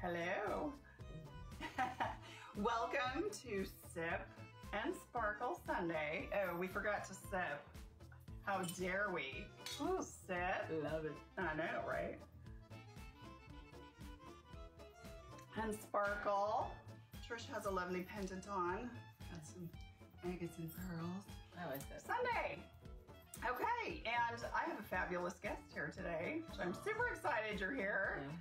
Hello. Welcome to Sip and Sparkle Sunday. Oh, we forgot to sip. How dare we? Ooh, sip. Love it. I know, right? And sparkle. Trish has a lovely pendant on. Got some agates and pearls. I like that. Sunday. Okay, and I have a fabulous guest here today. So I'm super excited you're here. Yeah.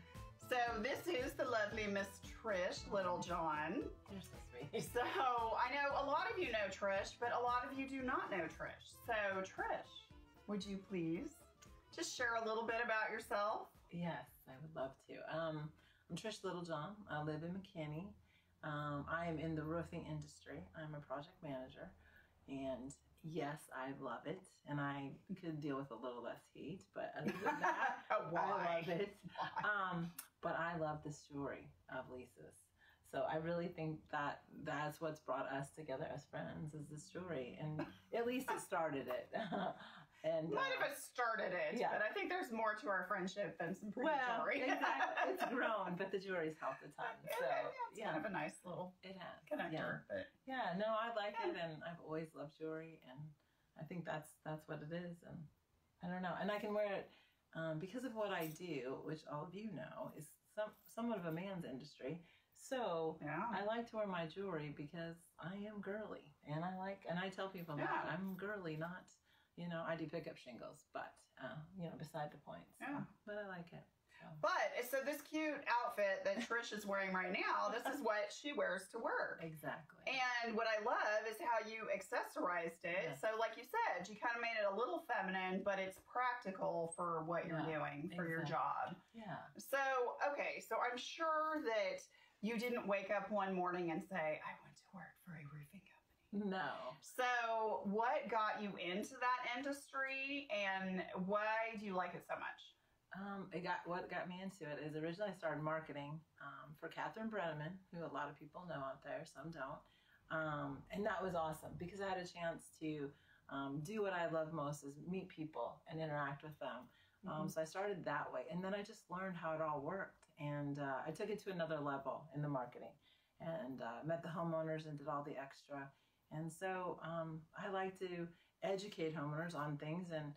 So this is the lovely Miss Trish Littlejohn. You're so sweet. So I know a lot of you know Trish, but a lot of you do not know Trish. So Trish, would you please just share a little bit about yourself? Yes, I would love to. Um, I'm Trish Littlejohn. I live in McKinney. Um, I am in the roofing industry. I'm a project manager. And yes, I love it. And I could deal with a little less heat, but other than that? I love it. Um, but I love the story of Lisa's. So I really think that that's what's brought us together as friends is the story, and at least it started it. and Might uh, have started it, yeah. but I think there's more to our friendship than some pretty well, jewelry. exactly. It's grown, but the jewelry's helped a ton. So yeah, it's yeah, kind of a nice little it has connector. Yeah. Yeah, no, I like Yeah. it, and I've always loved jewelry, and I think that's that's what it is, and I don't know, and I can wear it um, because of what I do, which all of you know is some somewhat of a man's industry. So yeah. I like to wear my jewelry because I am girly, and I like, and I tell people Yeah. that I'm girly, not, you know, I do pick up shingles, but uh, you know, beside the point. So, Yeah. But I like it. So. But so this cute outfit that Trish is wearing right now, this is what she wears to work. Exactly. And what I love is how you accessorized it. Yeah. So, like you said, you kind of made it a little feminine, but it's practical for what you're Yeah, doing for your job. yeah. So, okay, so I'm sure that you didn't wake up one morning and say, I want to work for a. No. So, what got you into that industry and why do you like it so much? Um, it got what got me into it is originally I started marketing um, for Catherine Brenneman, who a lot of people know out there, some don't, um, and that was awesome because I had a chance to um, do what I love most is meet people and interact with them. Um, so I started that way, and then I just learned how it all worked, and uh, I took it to another level in the marketing, and uh, met the homeowners and did all the extra, and so um, I like to educate homeowners on things and.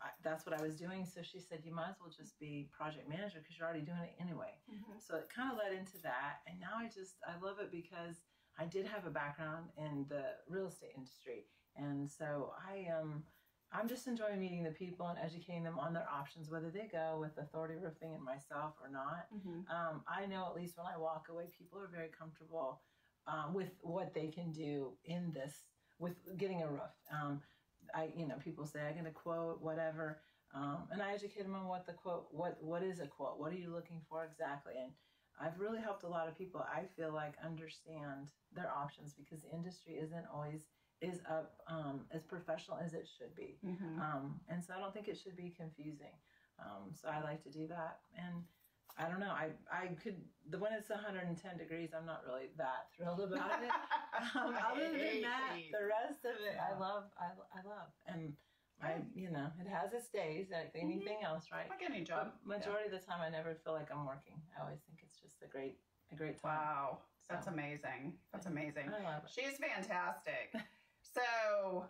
I, that's what I was doing. So she said, you might as well just be project manager because you're already doing it anyway. So it kind of led into that. And now I just, I love it because I did have a background in the real estate industry. And so I am, um, I'm just enjoying meeting the people and educating them on their options, whether they go with Authority Roofing and myself or not. Um, I know at least when I walk away, people are very comfortable um, with what they can do in this, with getting a roof. Um, I, you know, people say I get a quote, whatever, um, and I educate them on what the quote, what what is a quote, what are you looking for exactly, and I've really helped a lot of people. I feel like understand their options because the industry isn't always is up um, as professional as it should be, um, and so I don't think it should be confusing. Um, so I like to do that, and I don't know. I I could the when it's 110 degrees, I'm not really that thrilled about it. Um, other than that, the rest of it, I love. I, I love, and I you know it has its days like anything else, right? Like any job. But majority of the time, I never feel like I'm working. I always think it's just a great a great time. Wow, that's amazing. That's amazing. I love it. She's fantastic. so,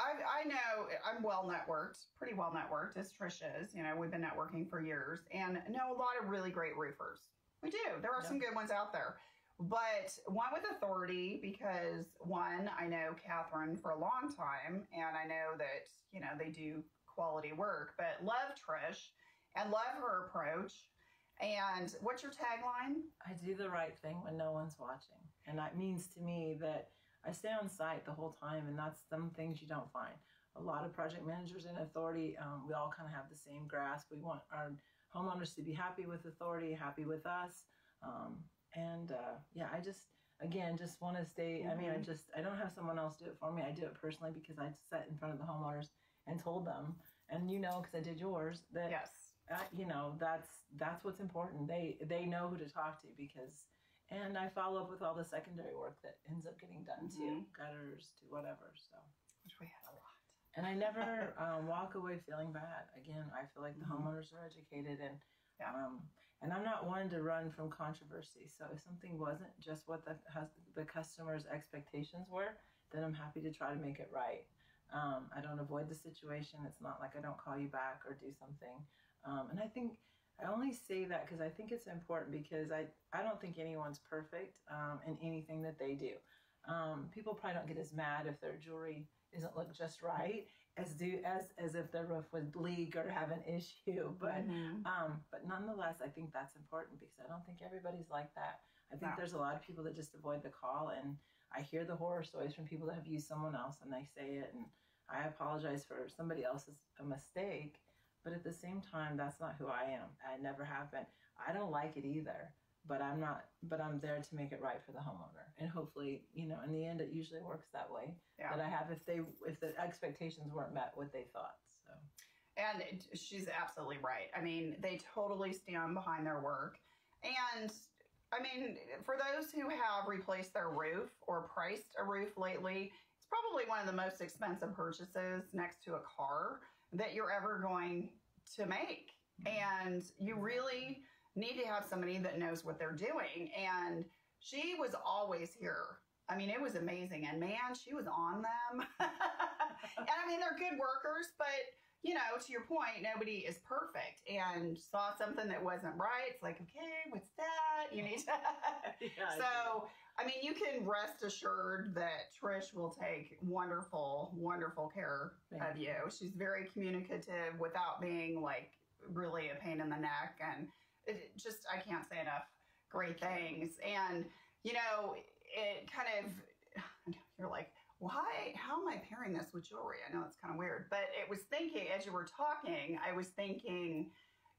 I, I know I'm well networked, pretty well networked as Trish is. You know, we've been networking for years and know a lot of really great roofers. We do. There are some good ones out there. But one with authority because one, I know Catherine for a long time and I know that, you know, they do quality work, but love Trish and love her approach. And what's your tagline? I do the right thing when no one's watching, and that means to me that I stay on site the whole time, and that's some things you don't find. A lot of project managers in authority, um, we all kind of have the same grasp. We want our homeowners to be happy with authority, happy with us, um, and uh, yeah, I just again just want to stay. I mean, I just I don't have someone else do it for me. I do it personally because I sat in front of the homeowners and told them, and you know, because I did yours that Yes. uh, you know that's that's what's important they they know who to talk to because and i follow up with all the secondary work that ends up getting done too gutters to whatever so Which we had a lot. and I never um, walk away feeling bad. Again, I feel like the Mhm. homeowners are educated, and Yeah. um, and I'm not one to run from controversy. So if something wasn't just what the the customer's expectations were, then I'm happy to try to make it right. Um, I don't avoid the situation. It's not like I don't call you back or do something. Um, and I think I only say that because I think it's important because I, I don't think anyone's perfect um, in anything that they do. Um, people probably don't get as mad if their jewelry doesn't look just right as do as as if their roof would leak or have an issue. But Mhm. um, but nonetheless, I think that's important because I don't think everybody's like that. I think No. there's a lot of people that just avoid the call, and I hear the horror stories from people that have used someone else and they say it, and I apologize for somebody else's a mistake. But at the same time, that's not who I am. I never have been. I don't like it either, but I'm not. But I'm there to make it right for the homeowner, and hopefully, you know, in the end, it usually works that way. Yeah. That I have if they if the expectations weren't met, what they thought. So And it- she's absolutely right. I mean, they totally stand behind their work. And I mean, for those who have replaced their roof or priced a roof lately, it's probably one of the most expensive purchases next to a car that you're ever going to make. And you really need to have somebody that knows what they're doing. And she was always here. I mean, it was amazing. And man, she was on them. and I mean, they're good workers, but you know, to your point, nobody is perfect and saw something that wasn't right. It's like, okay, what's that? You need to. yeah, so, I mean, you can rest assured that Trish will take wonderful, wonderful care of you. She's very communicative without being like really a pain in the neck. And it just, I can't say enough great things. And, you know, it kind of, you're like, why how am i pairing this with jewelry i know it's kind of weird but it was thinking as you were talking i was thinking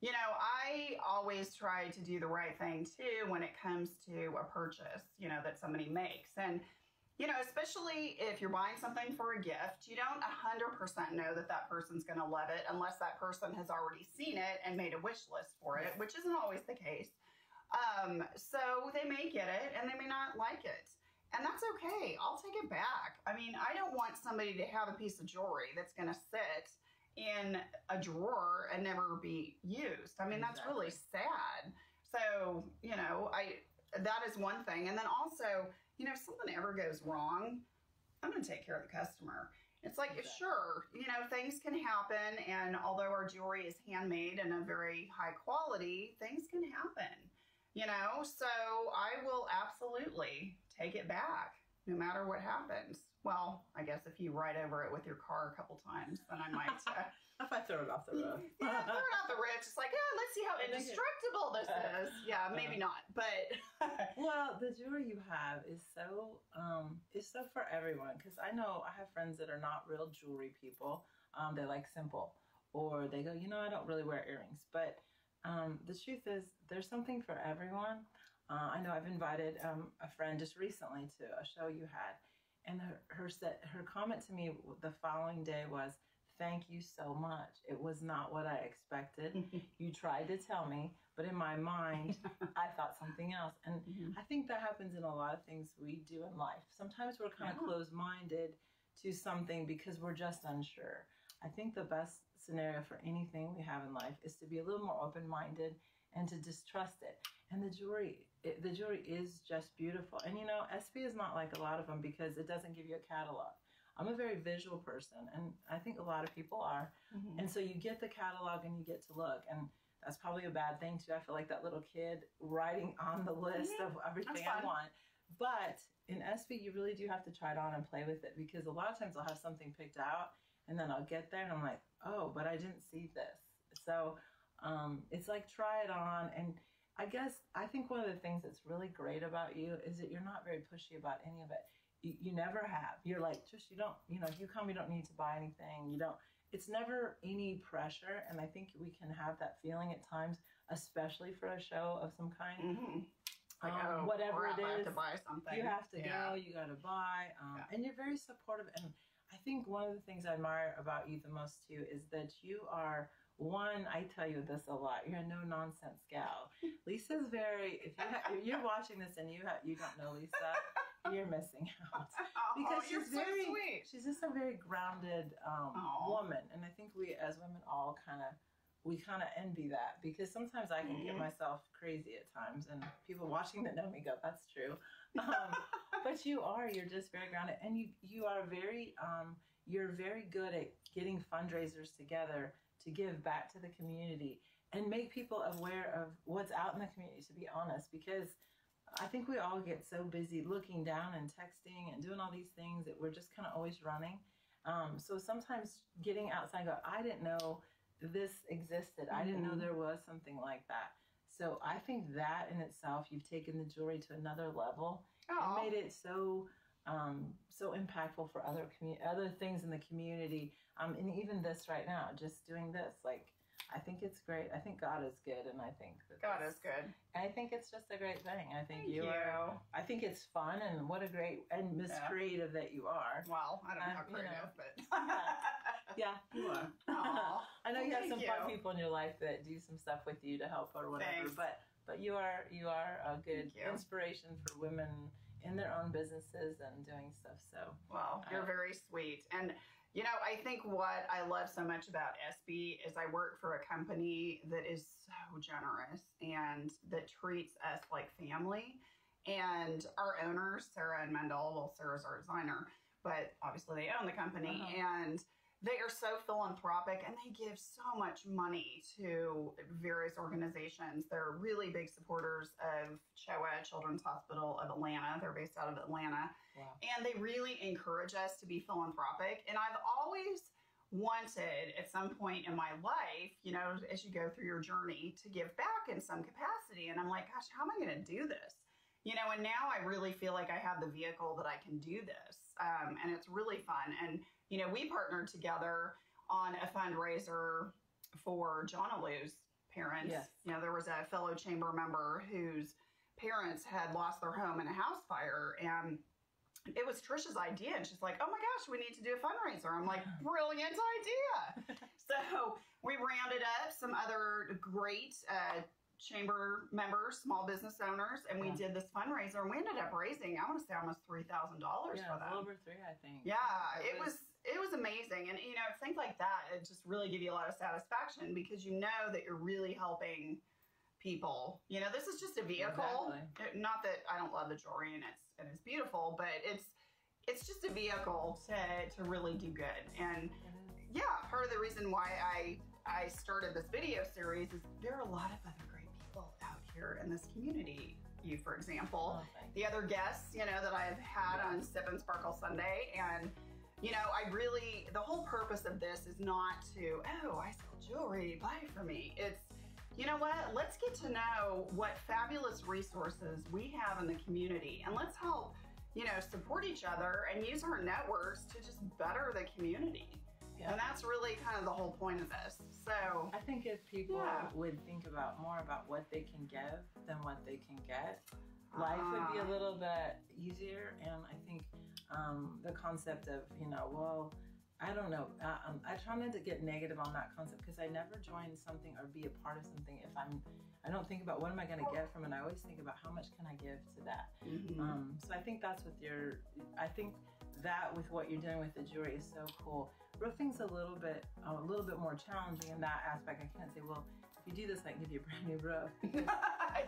you know i always try to do the right thing too when it comes to a purchase you know that somebody makes and you know especially if you're buying something for a gift you don't 100% know that that person's going to love it unless that person has already seen it and made a wish list for it which isn't always the case um, so they may get it and they may not like it and that's okay. I'll take it back. I mean, I don't want somebody to have a piece of jewelry that's going to sit in a drawer and never be used. I mean, that's really sad. So, you know, I that is one thing. And then also, you know, if something ever goes wrong, I'm going to take care of the customer. It's like, Exactly. sure, you know, things can happen. And although our jewelry is handmade and a very high quality, things can happen, you know? So I will absolutely take it back no matter what happens. Well, I guess if you ride over it with your car a couple times, then I might. Uh, if I throw it off the roof. yeah, throw it off the roof. Just like, yeah, let's see how I think it- indestructible this is. Yeah, maybe not, but well, the jewelry you have is so um is so for everyone because I know I have friends that are not real jewelry people. Um, they like simple, or they go, you know, I don't really wear earrings. But um, the truth is, there's something for everyone. Uh, I know I've invited um, a friend just recently to a show you had, and her her set her comment to me the following day was, "Thank you so much. It was not what I expected. You tried to tell me, but in my mind, I thought something else." And mm-hmm. I think that happens in a lot of things we do in life. Sometimes we're kind of Yeah. closed minded to something because we're just unsure. I think the best scenario for anything we have in life is to be a little more open minded and to distrust it. And the jewelry, it, the jewelry is just beautiful. And you know, SB is not like a lot of them because it doesn't give you a catalog. I'm a very visual person, and I think a lot of people are. Mhm. And so you get the catalog and you get to look. And that's probably a bad thing too. I feel like that little kid writing on the list of everything I want. But in SB, you really do have to try it on and play with it because a lot of times I'll have something picked out and then I'll get there and I'm like, oh, but I didn't see this. So um, it's like try it on. And I guess I think one of the things that's really great about you is that you're not very pushy about any of it. You, you never have. You're like, just you don't, you know, if you come, you don't need to buy anything. You don't, it's never any pressure. And I think we can have that feeling at times, especially for a show of some kind. Mhm. Like, Um, oh, whatever it is, have to buy something. you have to Yeah. go, you got to buy. Um, Yeah. And you're very supportive. And I think one of the things I admire about you the most too is that you are one. I tell you this a lot. You're a no nonsense gal. Lisa's very. If you ha- if you're watching this and you ha- you don't know Lisa, you're missing out Oh, because you're she's so very sweet. she's just a very grounded um, woman and i think we as women all kind of we kind of envy that because sometimes i can get Mhm. myself crazy at times and people watching that know me go that's true um, but you are you're just very grounded and you you are very um, you're very good at getting fundraisers together to give back to the community and make people aware of what's out in the community to be honest because i think we all get so busy looking down and texting and doing all these things that we're just kind of always running um, so sometimes getting outside and go i didn't know this existed i didn't know Mhm. there was something like that so i think that in itself you've taken the jewelry to another level Aw. and made it so um, so impactful for other commu- other things in the community. Um, and even this right now, just doing this, like I think it's great. I think God is good, and I think that God is good. I think it's just a great thing. I think Thank you, you. are. I think it's fun, and what a great and Miss Yeah. Creative that you are. Well, I don't know Uh, how you creative, know. but Yeah, you are. I know you have some fun people in your life that do some stuff with you to help or whatever, Thanks. but but you are you are a good inspiration for women in their own businesses and doing stuff. So Well, you're Uh, very sweet. And, you know, I think what I love so much about SB is I work for a company that is so generous and that treats us like family. And our owners, Sarah and Mendel, well, Sarah's our designer, but obviously they own the company. Uh-huh. And they are so philanthropic and they give so much money to various organizations. They're really big supporters of CHOA, Children's Hospital of Atlanta. They're based out of Atlanta wow. and they really encourage us to be philanthropic. And I've always wanted at some point in my life, you know, as you go through your journey, to give back in some capacity. And I'm like, gosh, how am I going to do this? You know, and now I really feel like I have the vehicle that I can do this. Um, and it's really fun. And, you know, we partnered together on a fundraiser for John Alou's parents. Yes. You know, there was a fellow chamber member whose parents had lost their home in a house fire. And it was Trisha's idea, and she's like, "Oh my gosh, we need to do a fundraiser." I'm like, "Brilliant idea!" so we rounded up some other great uh, chamber members, small business owners, and we Yeah. did this fundraiser. And we ended up raising, I want to say, almost three thousand dollars Yeah, for them. over three, I think. Yeah, it was it was amazing, and you know things like that it just really give you a lot of satisfaction because you know that you're really helping people. You know, this is just a vehicle. Exactly. Not that I don't love the jewelry and it's and it's beautiful, but it's it's just a vehicle to to really do good. And yeah, part of the reason why I I started this video series is there are a lot of other great people out here in this community. You, for example, Oh, the other guests, you know, that I've had on Sip and Sparkle Sunday. And, you know, I really, the whole purpose of this is not to, oh, I sell jewelry, buy for me. It's, you know what? Let's get to know what fabulous resources we have in the community and let's help, you know, support each other and use our networks to just better the community. Yeah. And that's really kind of the whole point of this. So, I think if people Yeah. would think about more about what they can give than what they can get, life would be a ah, little bit easier. And I think um, the concept of, you know, well, I don't know. Uh, um, I try not to get negative on that concept because I never join something or be a part of something if I'm. I don't think about what am I going to get from it. I always think about how much can I give to that. mhm. Um, so I think that's with your. I think that with what you're doing with the jewelry is so cool. Roofing's a little bit a little bit more challenging in that aspect. I can't say, well, if you do this, I can give you a brand new roof.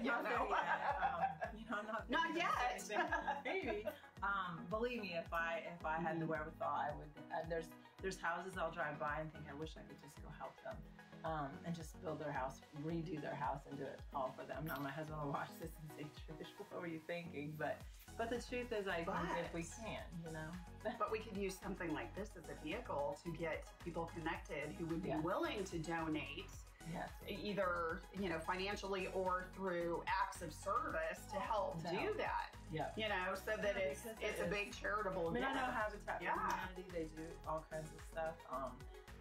yeah, no. Um, I'm not Not yet. Maybe. Um, believe me, if I if I had the Mhm. wherewithal, I would. Uh, there's there's houses I'll drive by and think I wish I could just go help them. Um, and just build their house, redo their house, and do it all for them. Now my husband will watch this and say, "Trish, what were you thinking?" But but the truth is, I think if we But- can, you know, But we could use something like this as a vehicle to get people connected who would be Yeah. willing to donate yes, either, you know, financially or through acts of service to help do that. yeah. You know, so that Yeah, it's it's it a big charitable I mean, I know. Habitat for Yeah. Humanity; they do all kinds of stuff. Um,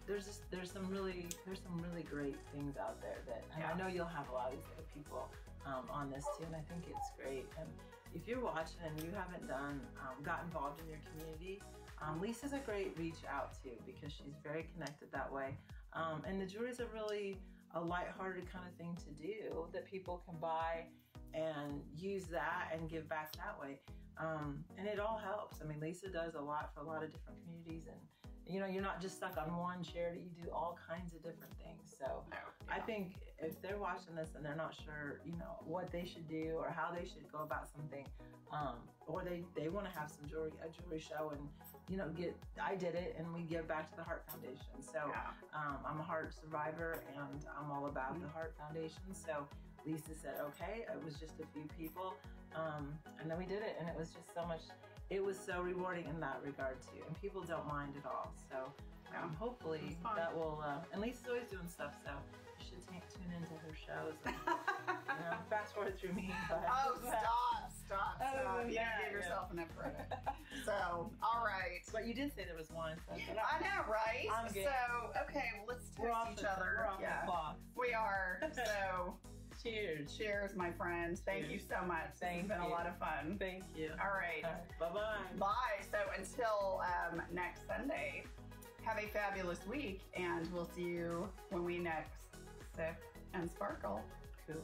there's just there's some really there's some really great things out there that, and I know you'll have a lot of people um, on this too, and I think it's great. And if you're watching and you haven't done um, got involved in your community, um, Lisa's a great reach out to because she's very connected that way. Um, and the jewelry is a really a lighthearted kind of thing to do that people can buy and use that and give back that way. um, and it all helps. I mean, Lisa does a lot for a lot of different communities, and you know, you're not just stuck on one charity. You do all kinds of different things. So No, I think if they're watching this and they're not sure, you know, what they should do or how they should go about something, um, or they they want to have some jewelry a jewelry show and you know get I did it and we give back to the Heart Foundation. So Yeah. um, I'm a heart survivor and I'm all about the Heart Foundation. So Lisa said, okay, it was just a few people. Um, and then we did it and it was just so much, it was so rewarding in that regard too. And people don't mind at all. So um, hopefully that will, uh, and Lisa's always doing stuff. So you should tune into her shows. And, you know, fast forward through me. But, oh, stop, stop, Other stop. than You that, didn't give yeah. yourself enough credit. So, all right. But you did say there was one. So I know, right? I'm good. So, okay, well, let's we're off each the, other. We're off yeah, the clock. we are. So, Cheers. cheers, my friend. Thank you so much. It's Thank been a lot of fun. Thank you. All right. Bye bye. Bye. So, until um, next Sunday, have a fabulous week, and we'll see you when we next sip and sparkle. Cool.